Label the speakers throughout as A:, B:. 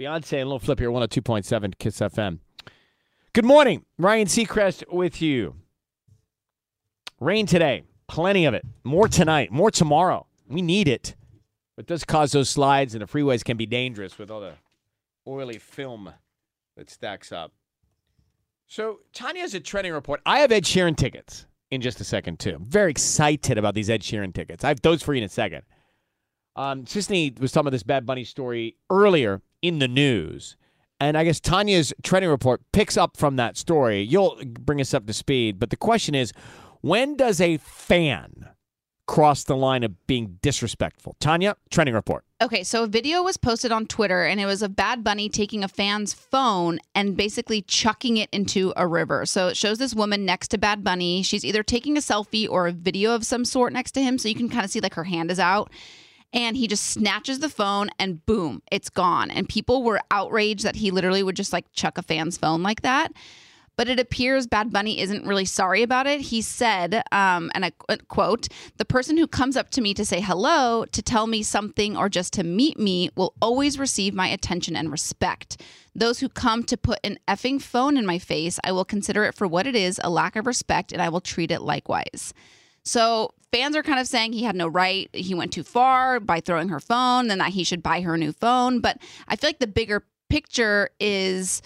A: Beyonce and Little Flip here, 102.7 Kiss FM. Good morning. Ryan Seacrest with you. Rain today. Plenty of it. More tonight. More tomorrow. We need it. It does cause those slides, and the freeways can be dangerous with all the oily film that stacks up. So, Tanya has a trending report. I have Ed Sheeran tickets in just a second, too. I'm very excited about these Ed Sheeran tickets. I have those for you in a second. Um, Sisanie was talking about this Bad Bunny story earlier in the news. And I guess Tanya's trending report picks up from that story. You'll bring us up to speed. But the question is when does a fan cross the line of being disrespectful? Tanya, trending report.
B: Okay, so a video was posted on Twitter and it was of Bad Bunny taking a fan's phone and basically chucking it into a river. So it shows this woman next to Bad Bunny. She's either taking a selfie or a video of some sort next to him. So you can kind of see like her hand is out and he just snatches the phone and boom, it's gone. And people were outraged that he literally would just like chuck a fan's phone like that. But it appears Bad Bunny isn't really sorry about it. He said, um, and I quote, the person who comes up to me to say hello, to tell me something, or just to meet me will always receive my attention and respect. Those who come to put an effing phone in my face, I will consider it for what it is a lack of respect, and I will treat it likewise. So fans are kind of saying he had no right. He went too far by throwing her phone and that he should buy her a new phone. But I feel like the bigger picture is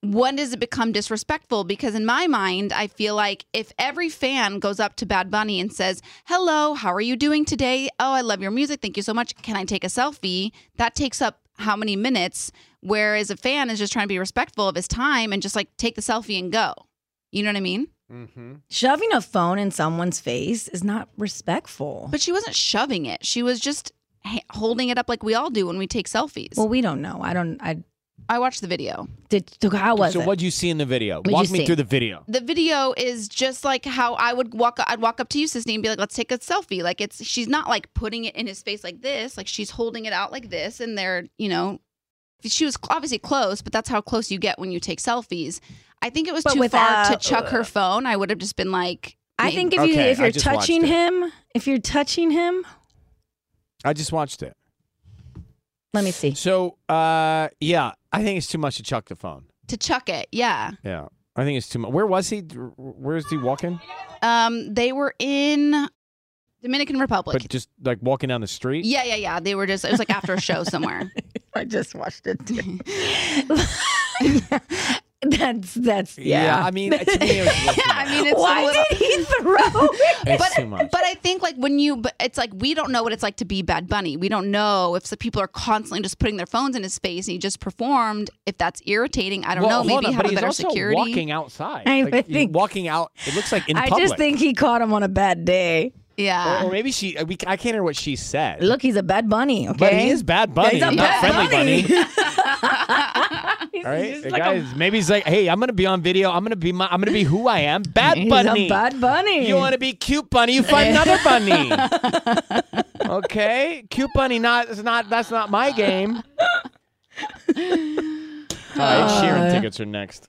B: when does it become disrespectful? Because in my mind, I feel like if every fan goes up to Bad Bunny and says, Hello, how are you doing today? Oh, I love your music. Thank you so much. Can I take a selfie? That takes up how many minutes? Whereas a fan is just trying to be respectful of his time and just like take the selfie and go. You know what I mean?
C: Mm-hmm. Shoving a phone in someone's face is not respectful.
B: But she wasn't shoving it. She was just ha- holding it up like we all do when we take selfies.
C: Well, we don't know. I don't. I.
B: I watched the video.
C: Did how was
A: so
C: it?
A: what'd you see in the video?
C: What'd
A: walk me
C: see?
A: through the video.
B: The video is just like how I would walk. I'd walk up to you, Sisanie, and be like, "Let's take a selfie." Like it's she's not like putting it in his face like this. Like she's holding it out like this, and they're you know, she was obviously close, but that's how close you get when you take selfies. I think it was
C: But
B: too
C: without-
B: far to chuck her phone. I would have just been like,
C: I think if you if you're touching him, if you're touching him,
A: I just watched it.
C: let me see.
A: So, uh, yeah, I think it's too much to chuck the phone.
B: to chuck it. Yeah.
A: Yeah, I think it's too much. Where was he? Where is he walking?
B: Um, they were in Dominican Republic.
A: But just like walking down the street.
B: yeah, yeah, yeah. They were just. It was like after a show somewhere.
C: I just watched it. Too. That's that's yeah.
A: I mean, to me, it was a little
B: I mean, it's a
C: Why
B: little-
C: did he throw it?
A: It's
B: but
A: too much.
B: but I think like when you but it's like we don't know what it's like to be Bad Bunny. We don't know if the people are constantly just putting their phones in his face and he just performed. If that's irritating, I don't
A: well,
B: know. Maybe
A: on,
B: have
A: but
B: a
A: he's
B: better
A: also
B: security.
A: walking outside.
C: I
A: Like, he's
C: think-
A: walking out. It looks like in
C: I
A: public.
C: just think he caught him on a bad day.
B: yeah.
A: or, or maybe she. Uh, we, I can't hear what she said.
C: Look, he's a bad bunny. Okay,
A: but he is bad bunny,
C: He's a
A: not
C: bad
A: friendly
C: bunny.
A: bunny. All right, guys. maybe he's like, hey, I'm gonna be on video. I'm gonna be my. I'm gonna be who I am. Bad
C: He's
A: bunny.
C: a bad bunny.
A: You want to be cute bunny? You find another bunny. okay, cute bunny. Not. It's not. That's not my game. All right, Sheeran uh, tickets are next.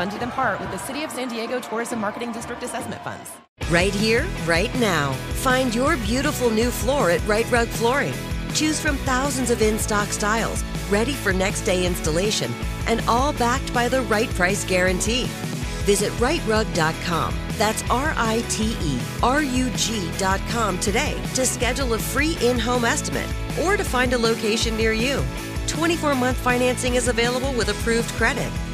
D: Funded in part with the City of San Diego Tourism Marketing District Assessment Funds.
E: Right here, right now. Find your beautiful new floor at Rite Rug Flooring. Choose from thousands of in stock styles, ready for next day installation, and all backed by the right price guarantee. Visit riterug.com. That's R I T E R U G.com today to schedule a free in home estimate or to find a location near you. 24 month financing is available with approved credit.